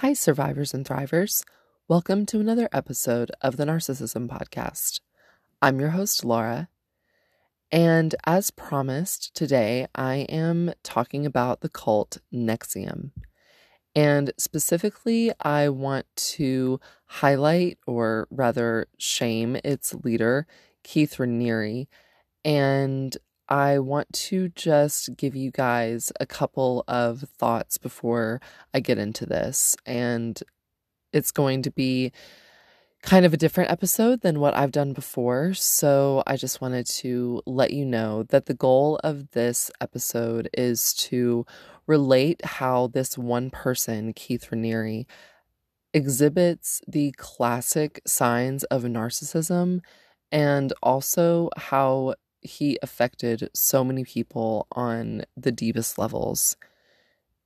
Hi, survivors and thrivers. Welcome to another episode of the Narcissism Podcast. I'm your host, Laura. And as promised, today I am talking about the cult NXIVM. And specifically, I want to highlight, or rather, shame its leader, Keith Raniere. And I want to just give you guys a couple of thoughts before I get into this. And it's going to be kind of a different episode than what I've done before. So I just wanted to let you know that the goal of this episode is to relate how this one person, Keith Raniere, exhibits the classic signs of narcissism and also how he affected so many people on the deepest levels.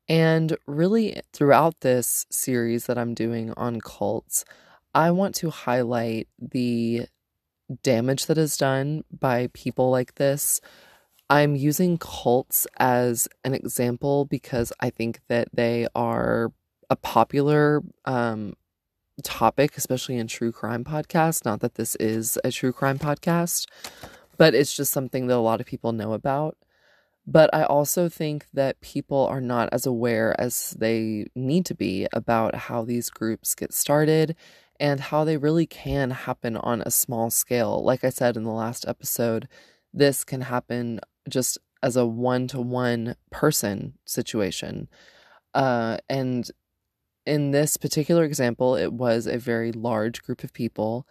And really, throughout this series that I'm doing on cults, I want to highlight the damage that is done by people like this. I'm using cults as an example because I think that they are a popular um, topic, especially in true crime podcasts. Not that this is a true crime podcast, but it's just something that a lot of people know about. But I also think that people are not as aware as they need to be about how these groups get started and how they really can happen on a small scale. Like I said in the last episode, this can happen just as a one to one person situation. Uh, and in this particular example, it was a very large group of people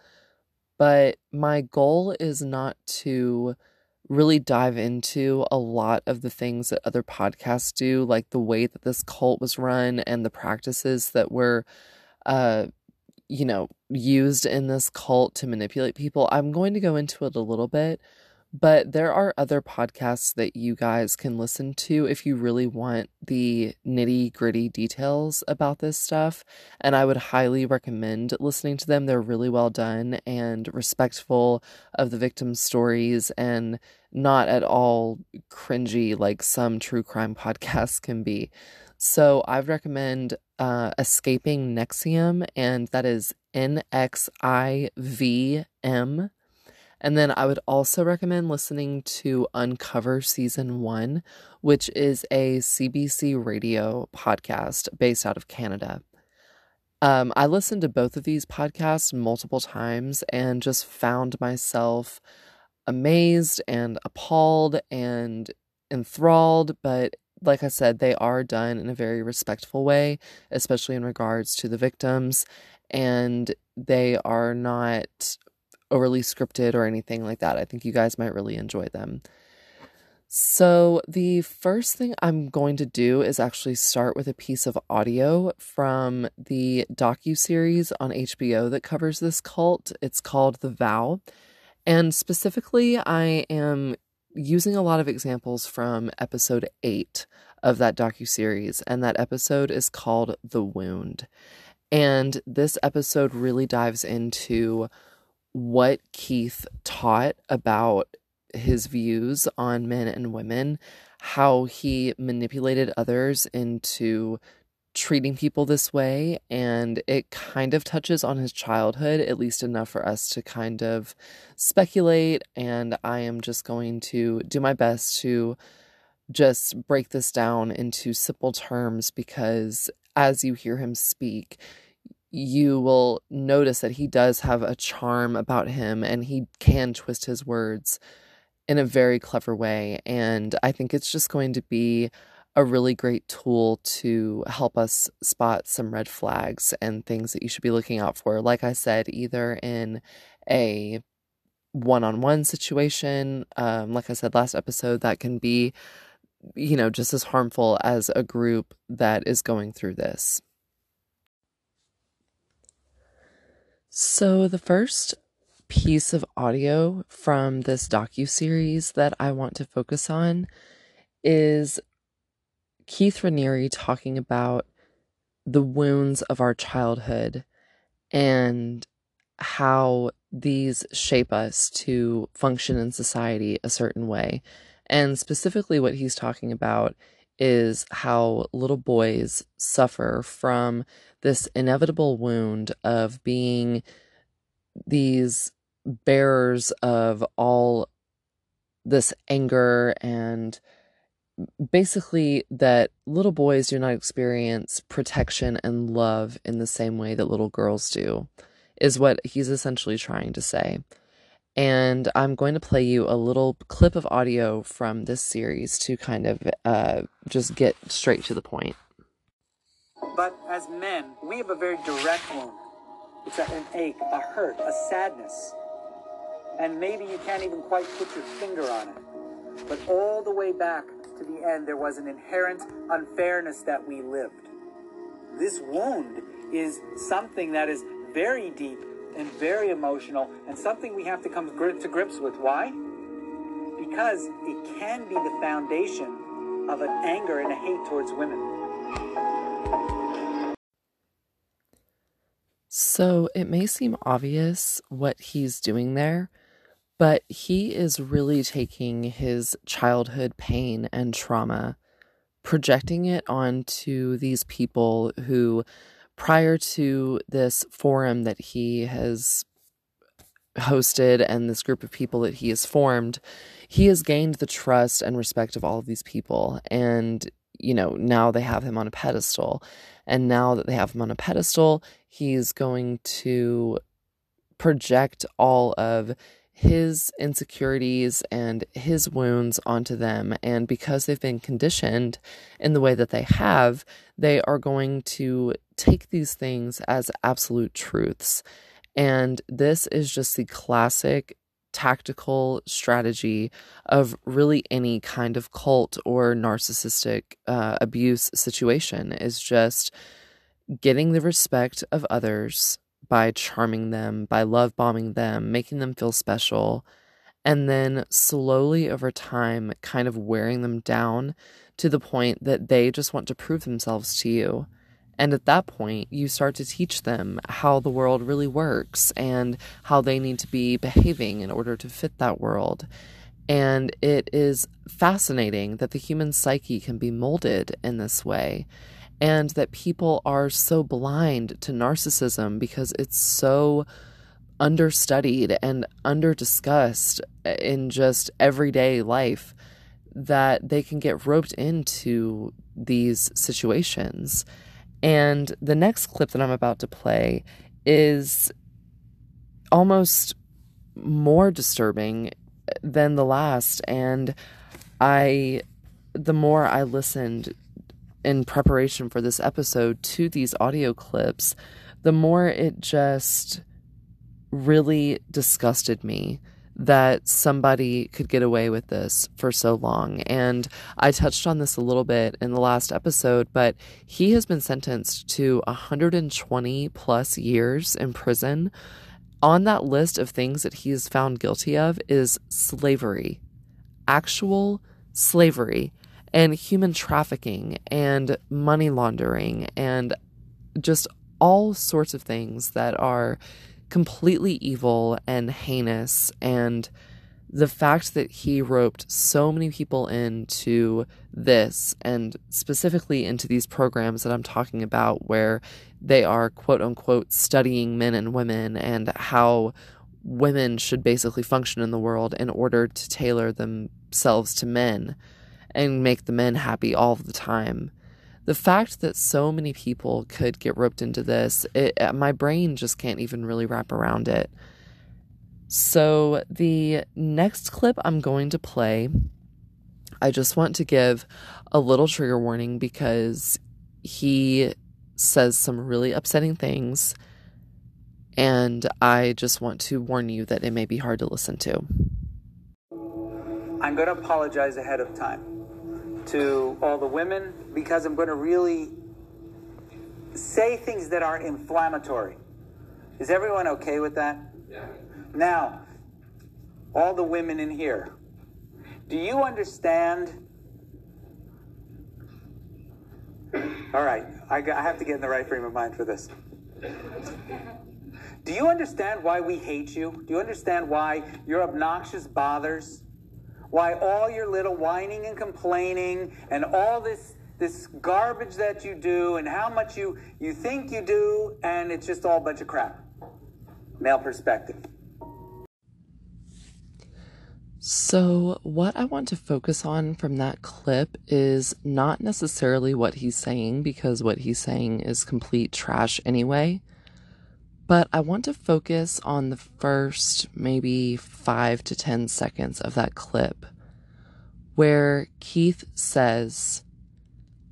but my goal is not to really dive into a lot of the things that other podcasts do, like the way that this cult was run and the practices that were, uh, you know, used in this cult to manipulate people. I'm going to go into it a little bit, but there are other podcasts that you guys can listen to if you really want the nitty gritty details about this stuff. And I would highly recommend listening to them. They're really well done and respectful of the victims' stories and not at all cringy like some true crime podcasts can be. So I would recommend uh, Escaping NXIVM, and that is N X I V M and then I would also recommend listening to Uncover Season 1, which is a CBC radio podcast based out of Canada. Um, I listened to both of these podcasts multiple times and just found myself amazed and appalled and enthralled. But like I said, they are done in a very respectful way, especially in regards to the victims. And they are not overly scripted or anything like that. I think you guys might really enjoy them. So, the first thing I'm going to do is actually start with a piece of audio from the docu series on HBO that covers this cult. It's called The Vow. And specifically, I am using a lot of examples from episode 8 of that docu series, and that episode is called The Wound. And this episode really dives into what Keith taught about his views on men and women, how he manipulated others into treating people this way. And it kind of touches on his childhood, at least enough for us to kind of speculate. And I am just going to do my best to just break this down into simple terms because as you hear him speak, you will notice that he does have a charm about him and he can twist his words in a very clever way. And I think it's just going to be a really great tool to help us spot some red flags and things that you should be looking out for. Like I said, either in a one on one situation, um, like I said last episode, that can be, you know, just as harmful as a group that is going through this. So the first piece of audio from this docu series that I want to focus on is Keith Raniere talking about the wounds of our childhood and how these shape us to function in society a certain way. And specifically, what he's talking about is how little boys suffer from this inevitable wound of being these bearers of all this anger and basically that little boys do not experience protection and love in the same way that little girls do, is what he's essentially trying to say. And I'm going to play you a little clip of audio from this series to kind of uh, just get straight to the point. But as men, we have a very direct wound. It's an ache, a hurt, a sadness. And maybe you can't even quite put your finger on it. But all the way back to the end, there was an inherent unfairness that we lived. This wound is something that is very deep and very emotional and something we have to come to grips with. Why? Because it can be the foundation of an anger and a hate towards women. So it may seem obvious what he's doing there, but he is really taking his childhood pain and trauma, projecting it onto these people who prior to this forum that he has hosted and this group of people that he has formed, he has gained the trust and respect of all of these people. And, you know, now they have him on a pedestal. And now that they have him on a pedestal, he's going to project all of his insecurities and his wounds onto them. And because they've been conditioned in the way that they have, they are going to take these things as absolute truths. And this is just the classic tactical strategy of really any kind of cult or narcissistic uh, abuse situation is just getting the respect of others by charming them, by love bombing them, making them feel special, and then slowly over time, kind of wearing them down to the point that they just want to prove themselves to you. And at that point, you start to teach them how the world really works and how they need to be behaving in order to fit that world. And it is fascinating that the human psyche can be molded in this way and that people are so blind to narcissism because it's so understudied and underdiscussed in just everyday life that they can get roped into these situations. And the next clip that I'm about to play is almost more disturbing than the last. And I, the more I listened in preparation for this episode to these audio clips, the more it just really disgusted me that somebody could get away with this for so long. And I touched on this a little bit in the last episode, but he has been sentenced to 120 plus years in prison. On that list of things that he is found guilty of is slavery, actual slavery and human trafficking and money laundering and just all sorts of things that are completely evil and heinous. And the fact that he roped so many people into this and specifically into these programs that I'm talking about where they are quote unquote studying men and women and how women should basically function in the world in order to tailor themselves to men and make the men happy all the time. The fact that so many people could get roped into this, it, uh, my brain just can't even really wrap around it. So, the next clip I'm going to play, I just want to give a little trigger warning because he says some really upsetting things. And I just want to warn you that it may be hard to listen to. I'm going to apologize ahead of time to all the women because I'm going to really say things that are inflammatory. Is everyone okay with that? Yeah. Now, all the women in here, do you understand? All right, I, I have to get in the right frame of mind for this. Do you understand why we hate you? Do you understand why your obnoxious bothers why all your little whining and complaining and all this this garbage that you do and how much you you think you do and it's just all a bunch of crap. Male perspective. So, what I want to focus on from that clip is not necessarily what he's saying, because what he's saying is complete trash anyway. But I want to focus on the first maybe five to 10 seconds of that clip where Keith says,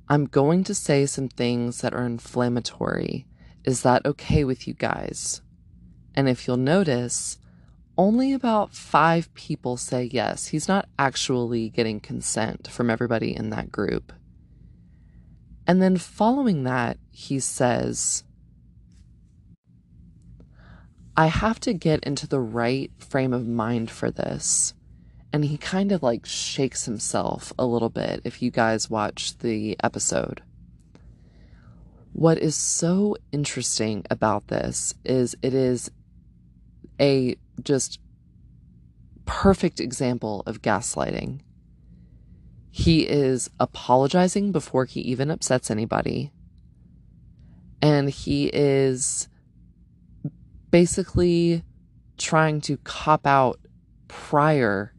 I'm going to say some things that are inflammatory. Is that okay with you guys? And if you'll notice, only about five people say yes. He's not actually getting consent from everybody in that group. And then following that, he says, I have to get into the right frame of mind for this. And he kind of like shakes himself a little bit if you guys watch the episode. What is so interesting about this is it is a just perfect example of gaslighting. He is apologizing before he even upsets anybody. And he is basically trying to cop out prior,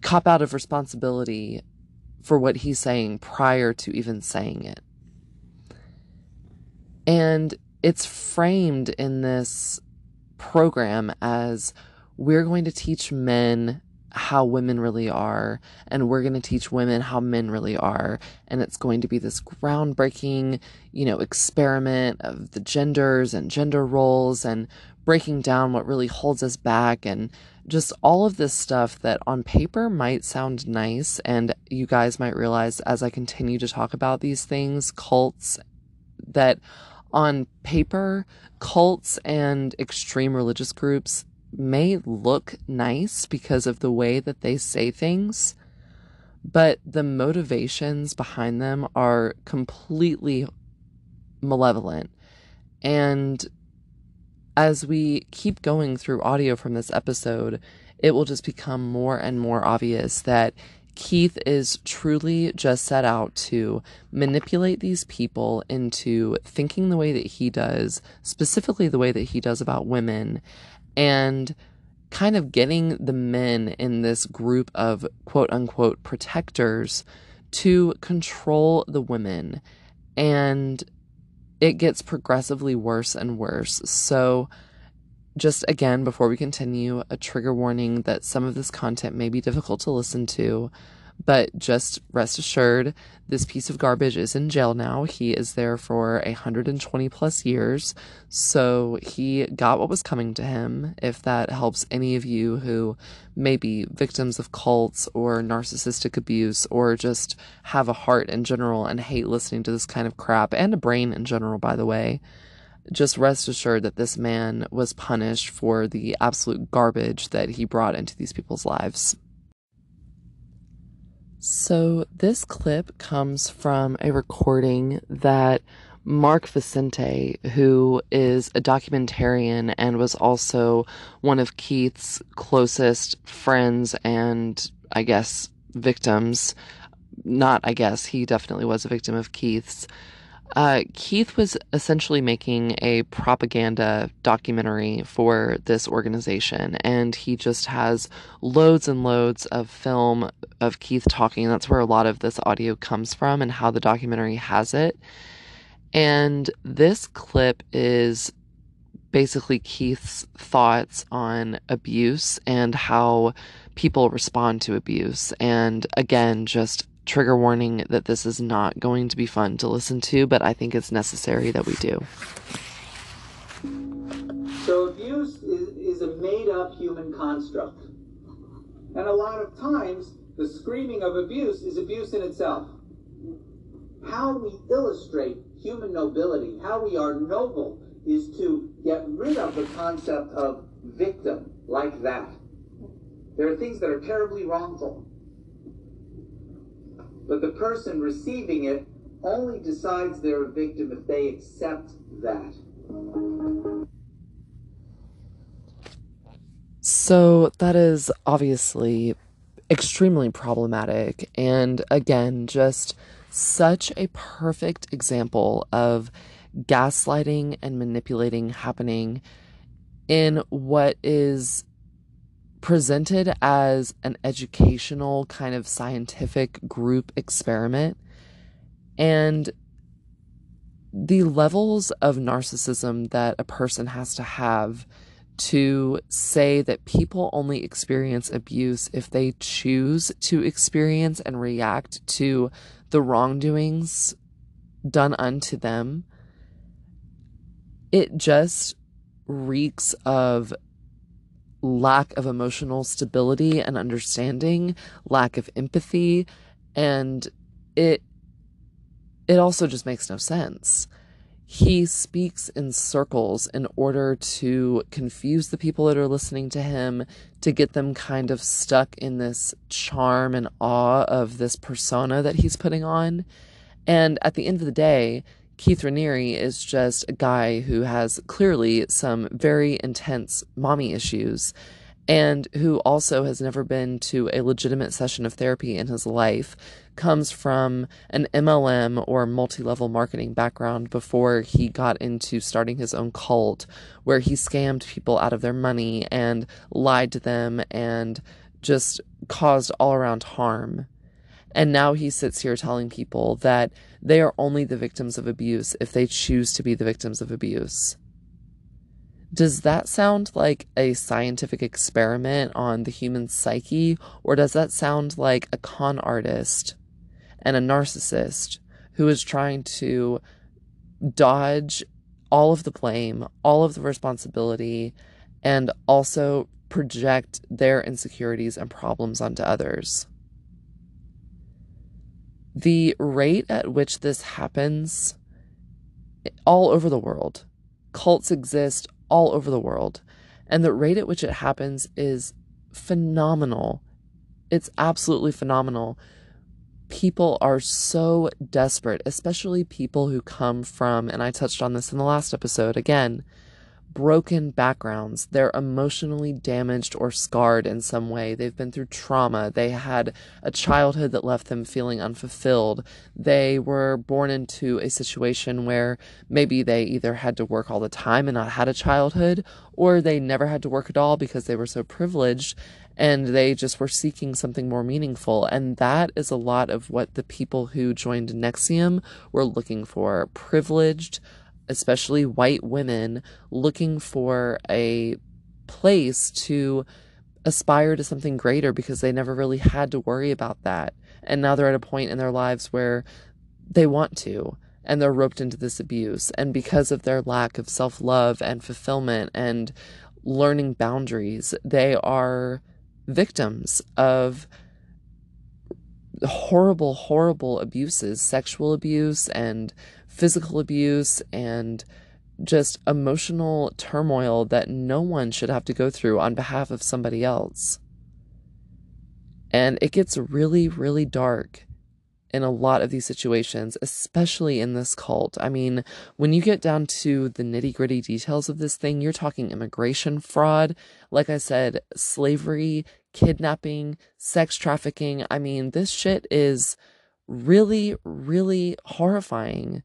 cop out of responsibility for what he's saying prior to even saying it. And it's framed in this program as we're going to teach men how women really are and we're going to teach women how men really are. And it's going to be this groundbreaking you know experiment of the genders and gender roles and breaking down what really holds us back and just all of this stuff that on paper might sound nice. And you guys might realize as I continue to talk about these things cults that on paper, cults and extreme religious groups may look nice because of the way that they say things, but the motivations behind them are completely malevolent. And as we keep going through audio from this episode, it will just become more and more obvious that Keith is truly just set out to manipulate these people into thinking the way that he does, specifically the way that he does about women, and kind of getting the men in this group of quote unquote protectors to control the women. And it gets progressively worse and worse. So, just again, before we continue, a trigger warning that some of this content may be difficult to listen to, but just rest assured, this piece of garbage is in jail now. He is there for 120 plus years, so he got what was coming to him. If that helps any of you who may be victims of cults or narcissistic abuse or just have a heart in general and hate listening to this kind of crap, and a brain in general, by the way just rest assured that this man was punished for the absolute garbage that he brought into these people's lives. So, this clip comes from a recording that Mark Vicente, who is a documentarian and was also one of Keith's closest friends and, I guess, victims. Not, I guess, he definitely was a victim of Keith's. Uh, Keith was essentially making a propaganda documentary for this organization, and he just has loads and loads of film of Keith talking. That's where a lot of this audio comes from, and how the documentary has it. And this clip is basically Keith's thoughts on abuse and how people respond to abuse. And again, just trigger warning that this is not going to be fun to listen to, but I think it's necessary that we do. So, abuse is, is a made up human construct. And a lot of times, the screaming of abuse is abuse in itself. How we illustrate human nobility, how we are noble, is to get rid of the concept of victim like that. There are things that are terribly wrongful but the person receiving it only decides they're a victim if they accept that. So that is obviously extremely problematic. And again, just such a perfect example of gaslighting and manipulating happening in what is presented as an educational kind of scientific group experiment. And the levels of narcissism that a person has to have to say that people only experience abuse if they choose to experience and react to the wrongdoings done unto them, it just reeks of lack of emotional stability and understanding, lack of empathy, and it it also just makes no sense. He speaks in circles in order to confuse the people that are listening to him, to get them kind of stuck in this charm and awe of this persona that he's putting on. And at the end of the day, Keith Raniere is just a guy who has clearly some very intense mommy issues and who also has never been to a legitimate session of therapy in his life, comes from an MLM or multi level marketing background before he got into starting his own cult, where he scammed people out of their money and lied to them and just caused all around harm. And now he sits here telling people that they are only the victims of abuse if they choose to be the victims of abuse. Does that sound like a scientific experiment on the human psyche, or does that sound like a con artist and a narcissist who is trying to dodge all of the blame, all of the responsibility, and also project their insecurities and problems onto others? The rate at which this happens all over the world, cults exist all over the world. And the rate at which it happens is phenomenal. It's absolutely phenomenal. People are so desperate, especially people who come from, and I touched on this in the last episode again, broken backgrounds. They're emotionally damaged or scarred in some way. They've been through trauma. They had a childhood that left them feeling unfulfilled. They were born into a situation where maybe they either had to work all the time and not had a childhood, or they never had to work at all because they were so privileged and they just were seeking something more meaningful. And that is a lot of what the people who joined NXIVM were looking for privileged, especially white women, looking for a place to aspire to something greater because they never really had to worry about that. And now they're at a point in their lives where they want to and they're roped into this abuse. And because of their lack of self love and fulfillment and learning boundaries, they are victims of horrible, horrible abuses, sexual abuse and physical abuse and just emotional turmoil that no one should have to go through on behalf of somebody else. And it gets really, really dark in a lot of these situations, especially in this cult. I mean, when you get down to the nitty gritty details of this thing, you're talking immigration fraud, like I said, slavery, kidnapping, sex trafficking. I mean, this shit is really, really horrifying.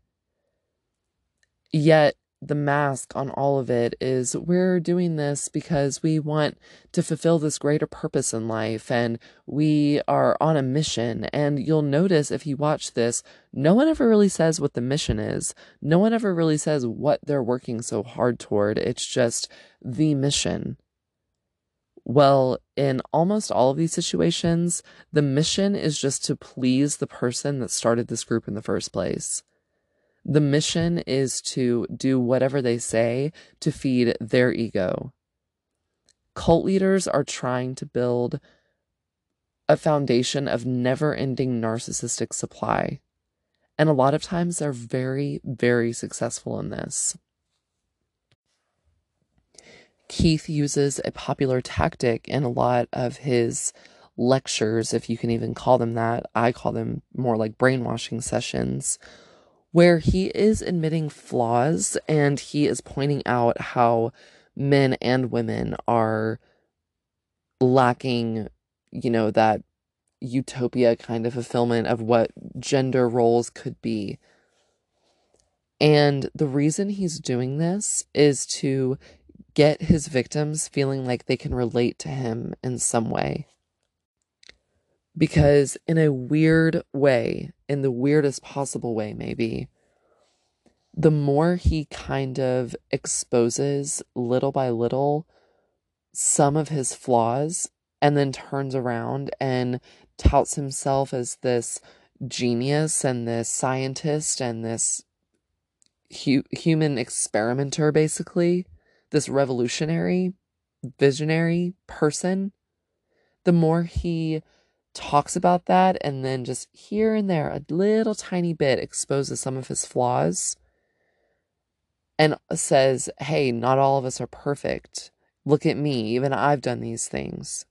Yet the mask on all of it is we're doing this because we want to fulfill this greater purpose in life and we are on a mission. And you'll notice if you watch this, no one ever really says what the mission is. No one ever really says what they're working so hard toward. It's just the mission. Well, in almost all of these situations, the mission is just to please the person that started this group in the first place. The mission is to do whatever they say to feed their ego. Cult leaders are trying to build a foundation of never ending narcissistic supply. And a lot of times they're very, very successful in this. Keith uses a popular tactic in a lot of his lectures, if you can even call them that. I call them more like brainwashing sessions, where he is admitting flaws and he is pointing out how men and women are lacking, you know, that utopia kind of fulfillment of what gender roles could be. And the reason he's doing this is to get his victims feeling like they can relate to him in some way. Because, in a weird way, in the weirdest possible way, maybe, the more he kind of exposes little by little some of his flaws and then turns around and touts himself as this genius and this scientist and this hu- human experimenter, basically, this revolutionary, visionary person, the more he talks about that and then just here and there, a little tiny bit exposes some of his flaws and says, Hey, not all of us are perfect. Look at me, even I've done these things.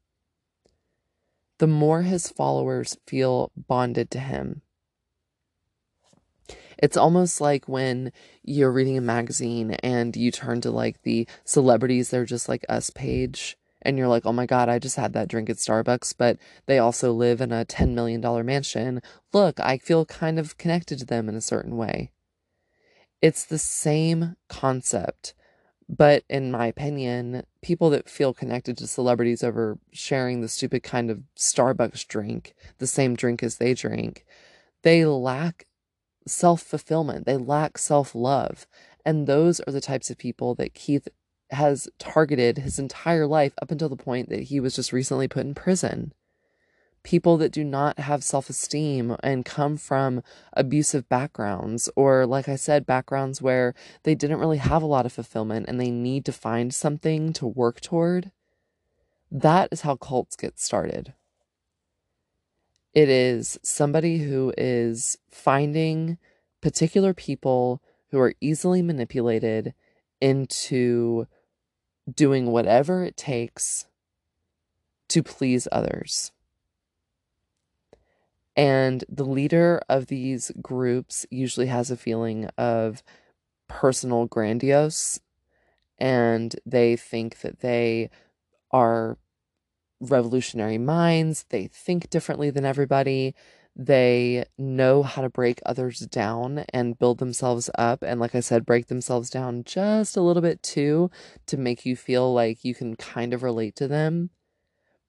The more his followers feel bonded to him. It's almost like when you're reading a magazine and you turn to like the celebrities, they're just like us page, and you're like, oh my God, I just had that drink at Starbucks, but they also live in a $10 million mansion. Look, I feel kind of connected to them in a certain way. It's the same concept. But in my opinion, people that feel connected to celebrities over sharing the stupid kind of Starbucks drink, the same drink as they drink, they lack self fulfillment. They lack self love. And those are the types of people that Keith has targeted his entire life up until the point that he was just recently put in prison people that do not have self esteem and come from abusive backgrounds, or, like I said, backgrounds where they didn't really have a lot of fulfillment and they need to find something to work toward. That is how cults get started. It is somebody who is finding particular people who are easily manipulated into doing whatever it takes to please others. And the leader of these groups usually has a feeling of personal grandiose, and they think that they are revolutionary minds. They think differently than everybody. They know how to break others down and build themselves up. And like I said, break themselves down just a little bit too to make you feel like you can kind of relate to them.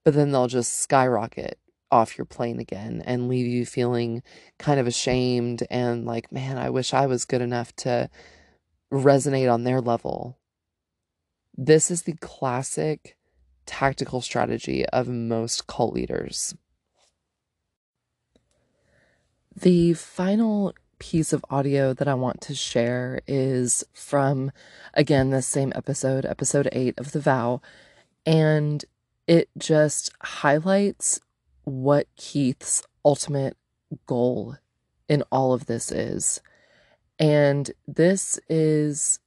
But then they'll just skyrocket off your plane again and leave you feeling kind of ashamed and like, man, I wish I was good enough to resonate on their level. This is the classic tactical strategy of most cult leaders. The final piece of audio that I want to share is from, again, the same episode, episode eight of The Vow. And it just highlights what Keith's ultimate goal in all of this is. And this is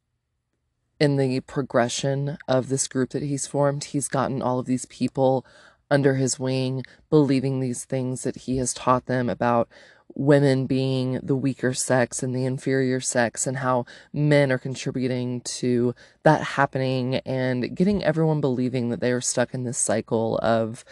in the progression of this group that he's formed. He's gotten all of these people under his wing, believing these things that he has taught them about women being the weaker sex and the inferior sex, and how men are contributing to that happening, and getting everyone believing that they are stuck in this cycle of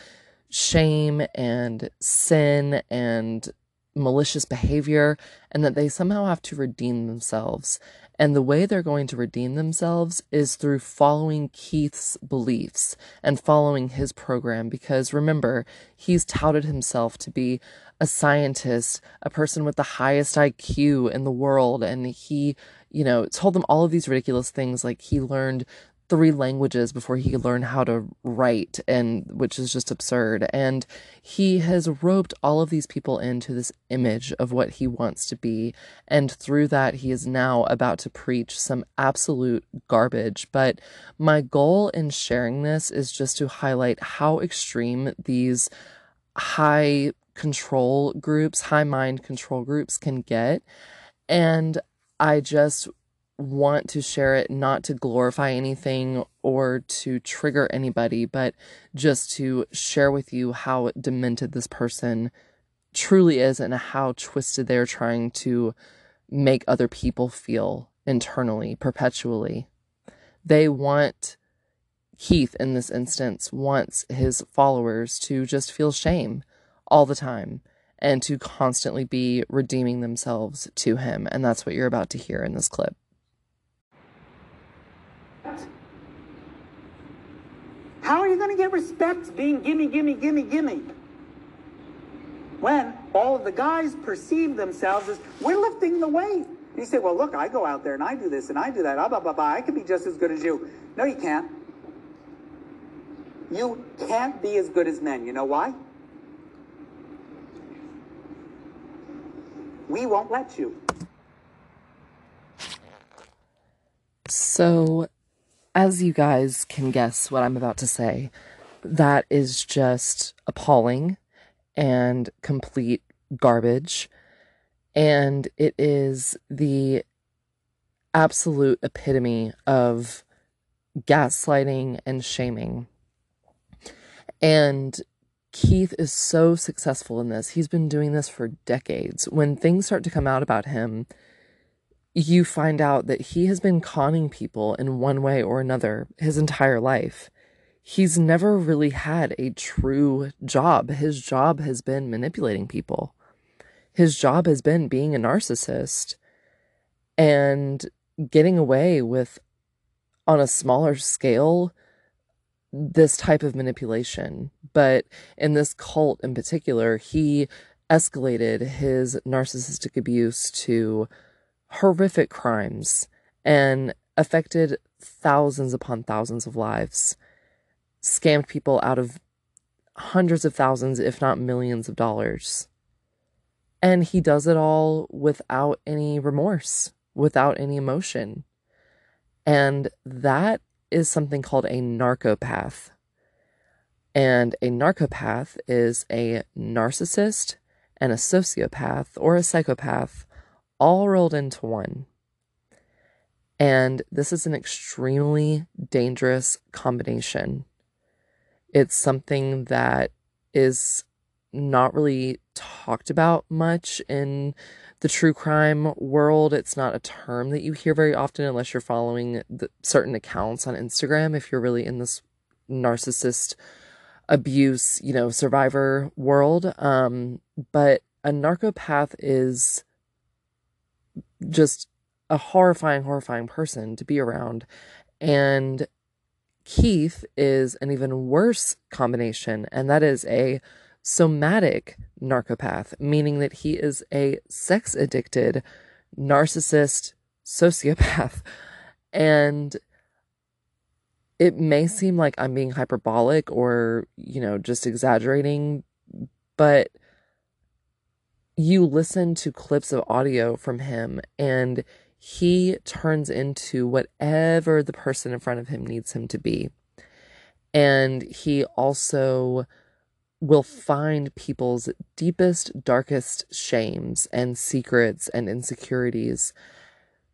shame and sin and malicious behavior, and that they somehow have to redeem themselves. And the way they're going to redeem themselves is through following Keith's beliefs and following his program. Because remember, he's touted himself to be a scientist, a person with the highest IQ in the world. And he, you know, told them all of these ridiculous things like he learned three languages before he could learn how to write and which is just absurd and he has roped all of these people into this image of what he wants to be and through that he is now about to preach some absolute garbage but my goal in sharing this is just to highlight how extreme these high control groups high mind control groups can get and I just want to share it not to glorify anything or to trigger anybody, but just to share with you how demented this person truly is and how twisted they're trying to make other people feel internally, perpetually. They want, Keith in this instance, wants his followers to just feel shame all the time and to constantly be redeeming themselves to him. And that's what you're about to hear in this clip. How are you going to get respect being gimme, gimme, gimme, gimme? When all of the guys perceive themselves as, we're lifting the weight. And you say, well, look, I go out there and I do this and I do that. Blah, blah, blah, blah. I can be just as good as you. No, you can't. You can't be as good as men. You know why? We won't let you. So, as you guys can guess what I'm about to say, that is just appalling and complete garbage. And it is the absolute epitome of gaslighting and shaming. And Keith is so successful in this. He's been doing this for decades. When things start to come out about him, you find out that he has been conning people in one way or another his entire life. He's never really had a true job. His job has been manipulating people. His job has been being a narcissist and getting away with, on a smaller scale, this type of manipulation. But in this cult in particular, he escalated his narcissistic abuse to horrific crimes and affected thousands upon thousands of lives, scammed people out of hundreds of thousands, if not millions of dollars. And he does it all without any remorse, without any emotion. And that is something called a narcopath. And a narcopath is a narcissist and a sociopath or a psychopath all rolled into one. And this is an extremely dangerous combination. It's something that is not really talked about much in the true crime world. It's not a term that you hear very often unless you're following the, certain accounts on Instagram. If you're really in this narcissist abuse, you know, survivor world. Um, but a narcopath is just a horrifying, horrifying person to be around. And Keith is an even worse combination, and that is a somatic narcopath, meaning that he is a sex addicted narcissist sociopath. And it may seem like I'm being hyperbolic or, you know, just exaggerating, but you listen to clips of audio from him and he turns into whatever the person in front of him needs him to be. And he also will find people's deepest, darkest shames and secrets and insecurities,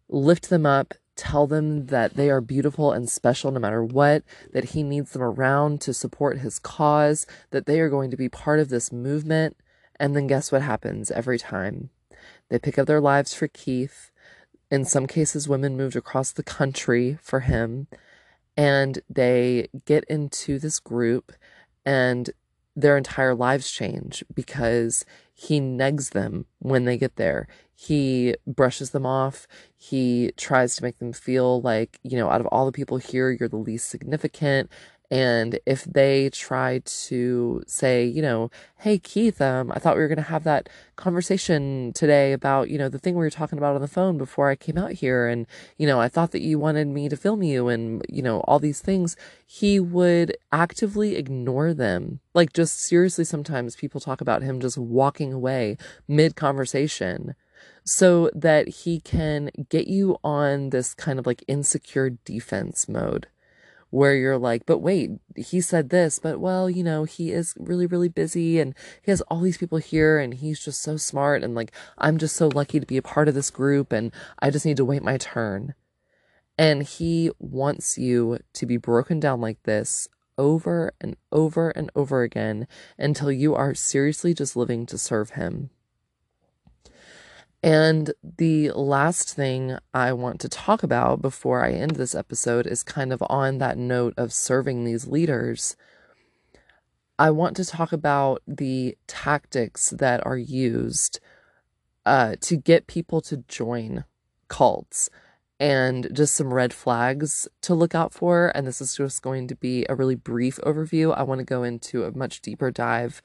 lift them up, tell them that they are beautiful and special no matter what, that he needs them around to support his cause, that they are going to be part of this movement. And then guess what happens every time? They pick up their lives for Keith. In some cases, women moved across the country for him. And they get into this group and their entire lives change because he negs them when they get there. He brushes them off. He tries to make them feel like, you know, out of all the people here, you're the least significant. And if they try to say, you know, hey, Keith, um, I thought we were going to have that conversation today about, you know, the thing we were talking about on the phone before I came out here. And, you know, I thought that you wanted me to film you and, you know, all these things. He would actively ignore them. Like, just seriously, sometimes people talk about him just walking away mid conversation so that he can get you on this kind of like insecure defense mode where you're like, but wait, he said this, but well, you know, he is really, really busy and he has all these people here and he's just so smart. And like, I'm just so lucky to be a part of this group and I just need to wait my turn. And he wants you to be broken down like this over and over and over again until you are seriously just living to serve him. And the last thing I want to talk about before I end this episode is kind of on that note of serving these leaders. I want to talk about the tactics that are used uh, to get people to join cults and just some red flags to look out for. And this is just going to be a really brief overview. I want to go into a much deeper dive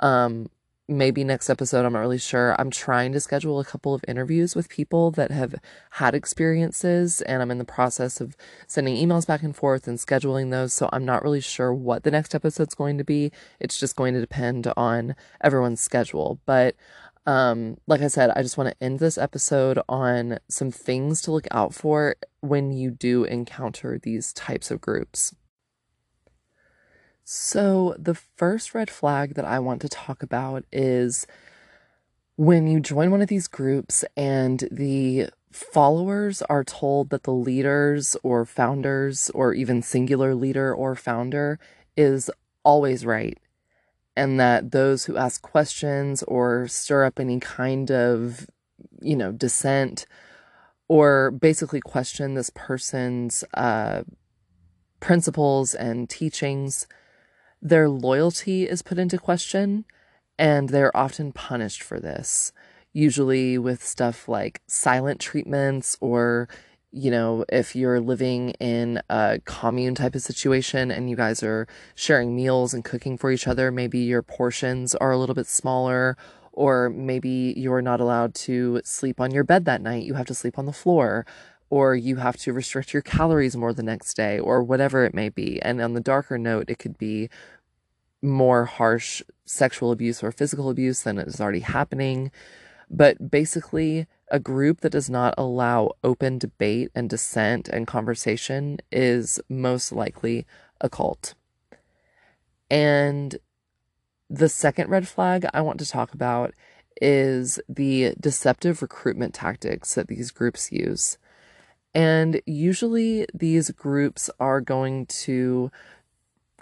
um, maybe next episode, I'm not really sure. I'm trying to schedule a couple of interviews with people that have had experiences, and I'm in the process of sending emails back and forth and scheduling those. So I'm not really sure what the next episode's going to be. It's just going to depend on everyone's schedule. But um, like I said, I just want to end this episode on some things to look out for when you do encounter these types of groups. So, the first red flag that I want to talk about is when you join one of these groups and the followers are told that the leaders or founders, or even singular leader or founder, is always right. And that those who ask questions or stir up any kind of, you know, dissent or basically question this person's uh, principles and teachings their loyalty is put into question, and they're often punished for this, usually with stuff like silent treatments or you know, if you're living in a commune type of situation and you guys are sharing meals and cooking for each other, maybe your portions are a little bit smaller, or maybe you're not allowed to sleep on your bed that night. You have to sleep on the floor, or you have to restrict your calories more the next day, or whatever it may be. And on the darker note, it could be more harsh sexual abuse or physical abuse than is already happening. But basically, a group that does not allow open debate and dissent and conversation is most likely a cult. And the second red flag I want to talk about is the deceptive recruitment tactics that these groups use. And usually, these groups are going to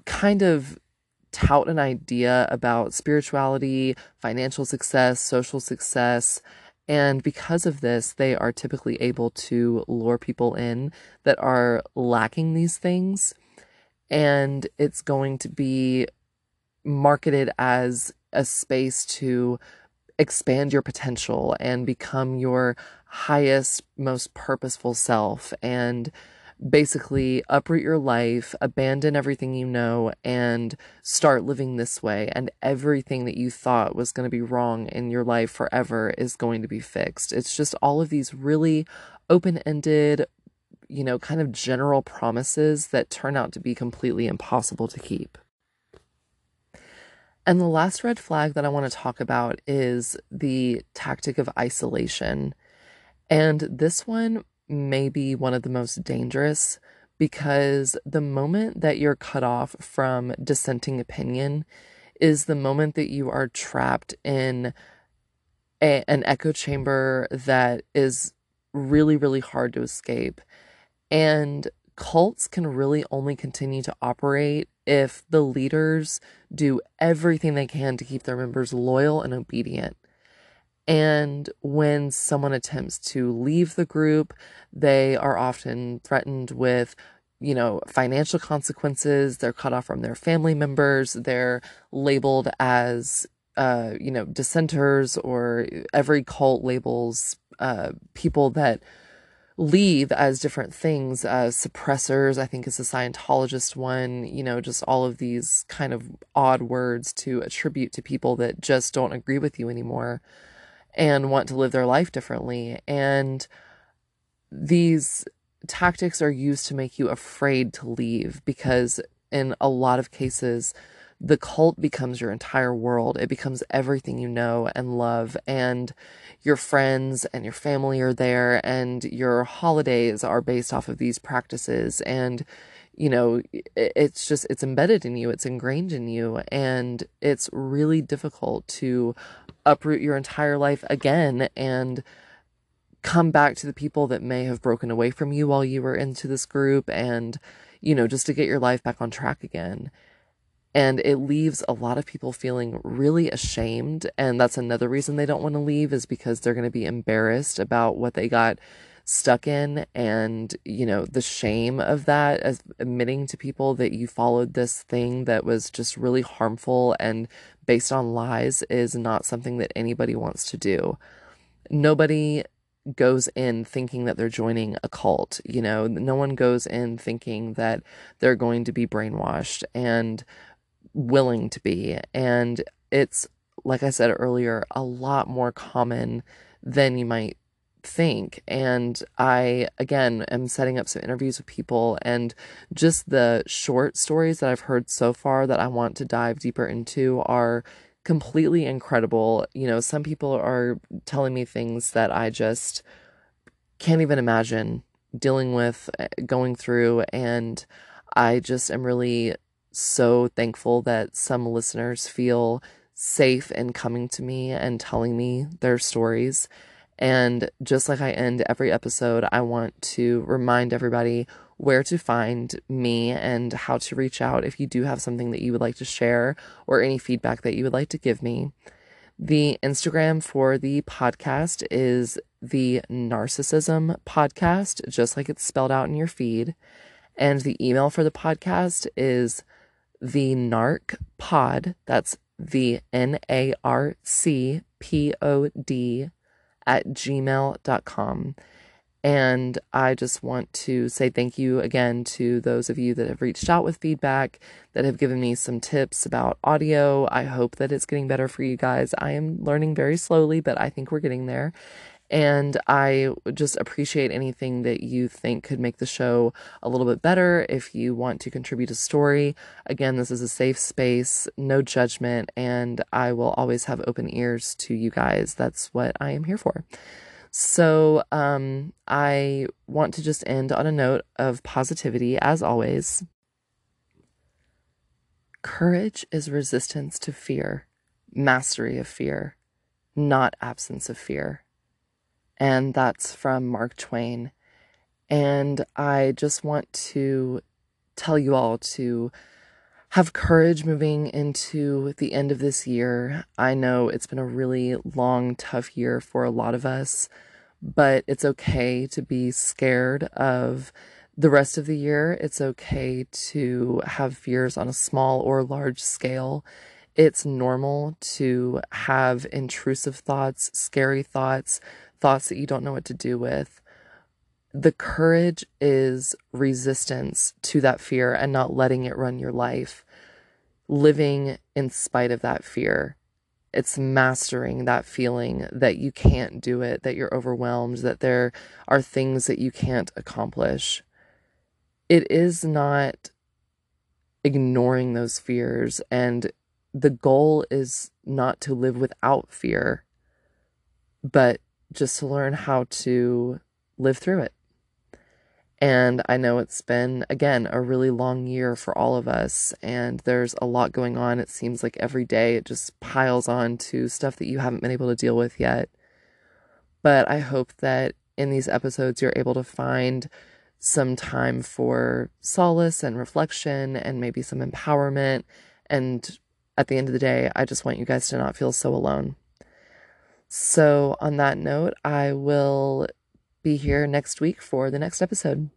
kind of tout an idea about spirituality, financial success, social success. And because of this, they are typically able to lure people in that are lacking these things. And it's going to be marketed as a space to expand your potential and become your highest, most purposeful self. And basically uproot your life, abandon everything you know, and start living this way. And everything that you thought was going to be wrong in your life forever is going to be fixed. It's just all of these really open ended, you know, kind of general promises that turn out to be completely impossible to keep. And the last red flag that I want to talk about is the tactic of isolation. And this one may be one of the most dangerous because the moment that you're cut off from dissenting opinion is the moment that you are trapped in a, an echo chamber that is really, really hard to escape. And cults can really only continue to operate if the leaders do everything they can to keep their members loyal and obedient. And when someone attempts to leave the group, they are often threatened with, you know, financial consequences. They're cut off from their family members. They're labeled as, uh, you know, dissenters, or every cult labels uh, people that leave as different things as suppressors i think is a scientologist one you know just all of these kind of odd words to attribute to people that just don't agree with you anymore and want to live their life differently. And these tactics are used to make you afraid to leave because, in a lot of cases, the cult becomes your entire world. It becomes everything you know and love, and your friends and your family are there, and your holidays are based off of these practices. And you know, it's just, it's embedded in you, it's ingrained in you, and it's really difficult to uproot your entire life again and come back to the people that may have broken away from you while you were into this group and, you know, just to get your life back on track again. And it leaves a lot of people feeling really ashamed. And that's another reason they don't want to leave is because they're going to be embarrassed about what they got stuck in and, you know, the shame of that as admitting to people that you followed this thing that was just really harmful and based on lies is not something that anybody wants to do. Nobody goes in thinking that they're joining a cult. You know, no one goes in thinking that they're going to be brainwashed and willing to be. And it's, like I said earlier, a lot more common than you might think. And I, again, am setting up some interviews with people, and just the short stories that I've heard so far that I want to dive deeper into are completely incredible. You know, some people are telling me things that I just can't even imagine dealing with, eh, going through, and I just am really so thankful that some listeners feel safe in coming to me and telling me their stories. And just like I end every episode, I want to remind everybody where to find me and how to reach out if you do have something that you would like to share or any feedback that you would like to give me. The Instagram for the podcast is the Narcissism Podcast, just like it's spelled out in your feed. And the email for the podcast is the Narc Pod. That's the N A R C P O D at gmail.com. And I just want to say thank you again to those of you that have reached out with feedback, that have given me some tips about audio. I hope that it's getting better for you guys. I am learning very slowly, but I think we're getting there. And I just appreciate anything that you think could make the show a little bit better. If you want to contribute a story, again, this is a safe space, no judgment, and I will always have open ears to you guys. That's what I am here for. So um, I want to just end on a note of positivity, as always. Courage is resistance to fear, mastery of fear, not absence of fear. And that's from Mark Twain. And I just want to tell you all to have courage moving into the end of this year. I know it's been a really long, tough year for a lot of us, but it's okay to be scared of the rest of the year. It's okay to have fears on a small or large scale. It's normal to have intrusive thoughts, scary thoughts, thoughts that you don't know what to do with the courage is resistance to that fear and not letting it run your life, living in spite of that fear. It's mastering that feeling that you can't do it, that you're overwhelmed, that there are things that you can't accomplish. It is not ignoring those fears, and the goal is not to live without fear, but just to learn how to live through it. And I know it's been, again, a really long year for all of us, and there's a lot going on. It seems like every day it just piles on to stuff that you haven't been able to deal with yet. But I hope that in these episodes you're able to find some time for solace and reflection and maybe some empowerment. And at the end of the day, I just want you guys to not feel so alone. So, on that note, I will be here next week for the next episode.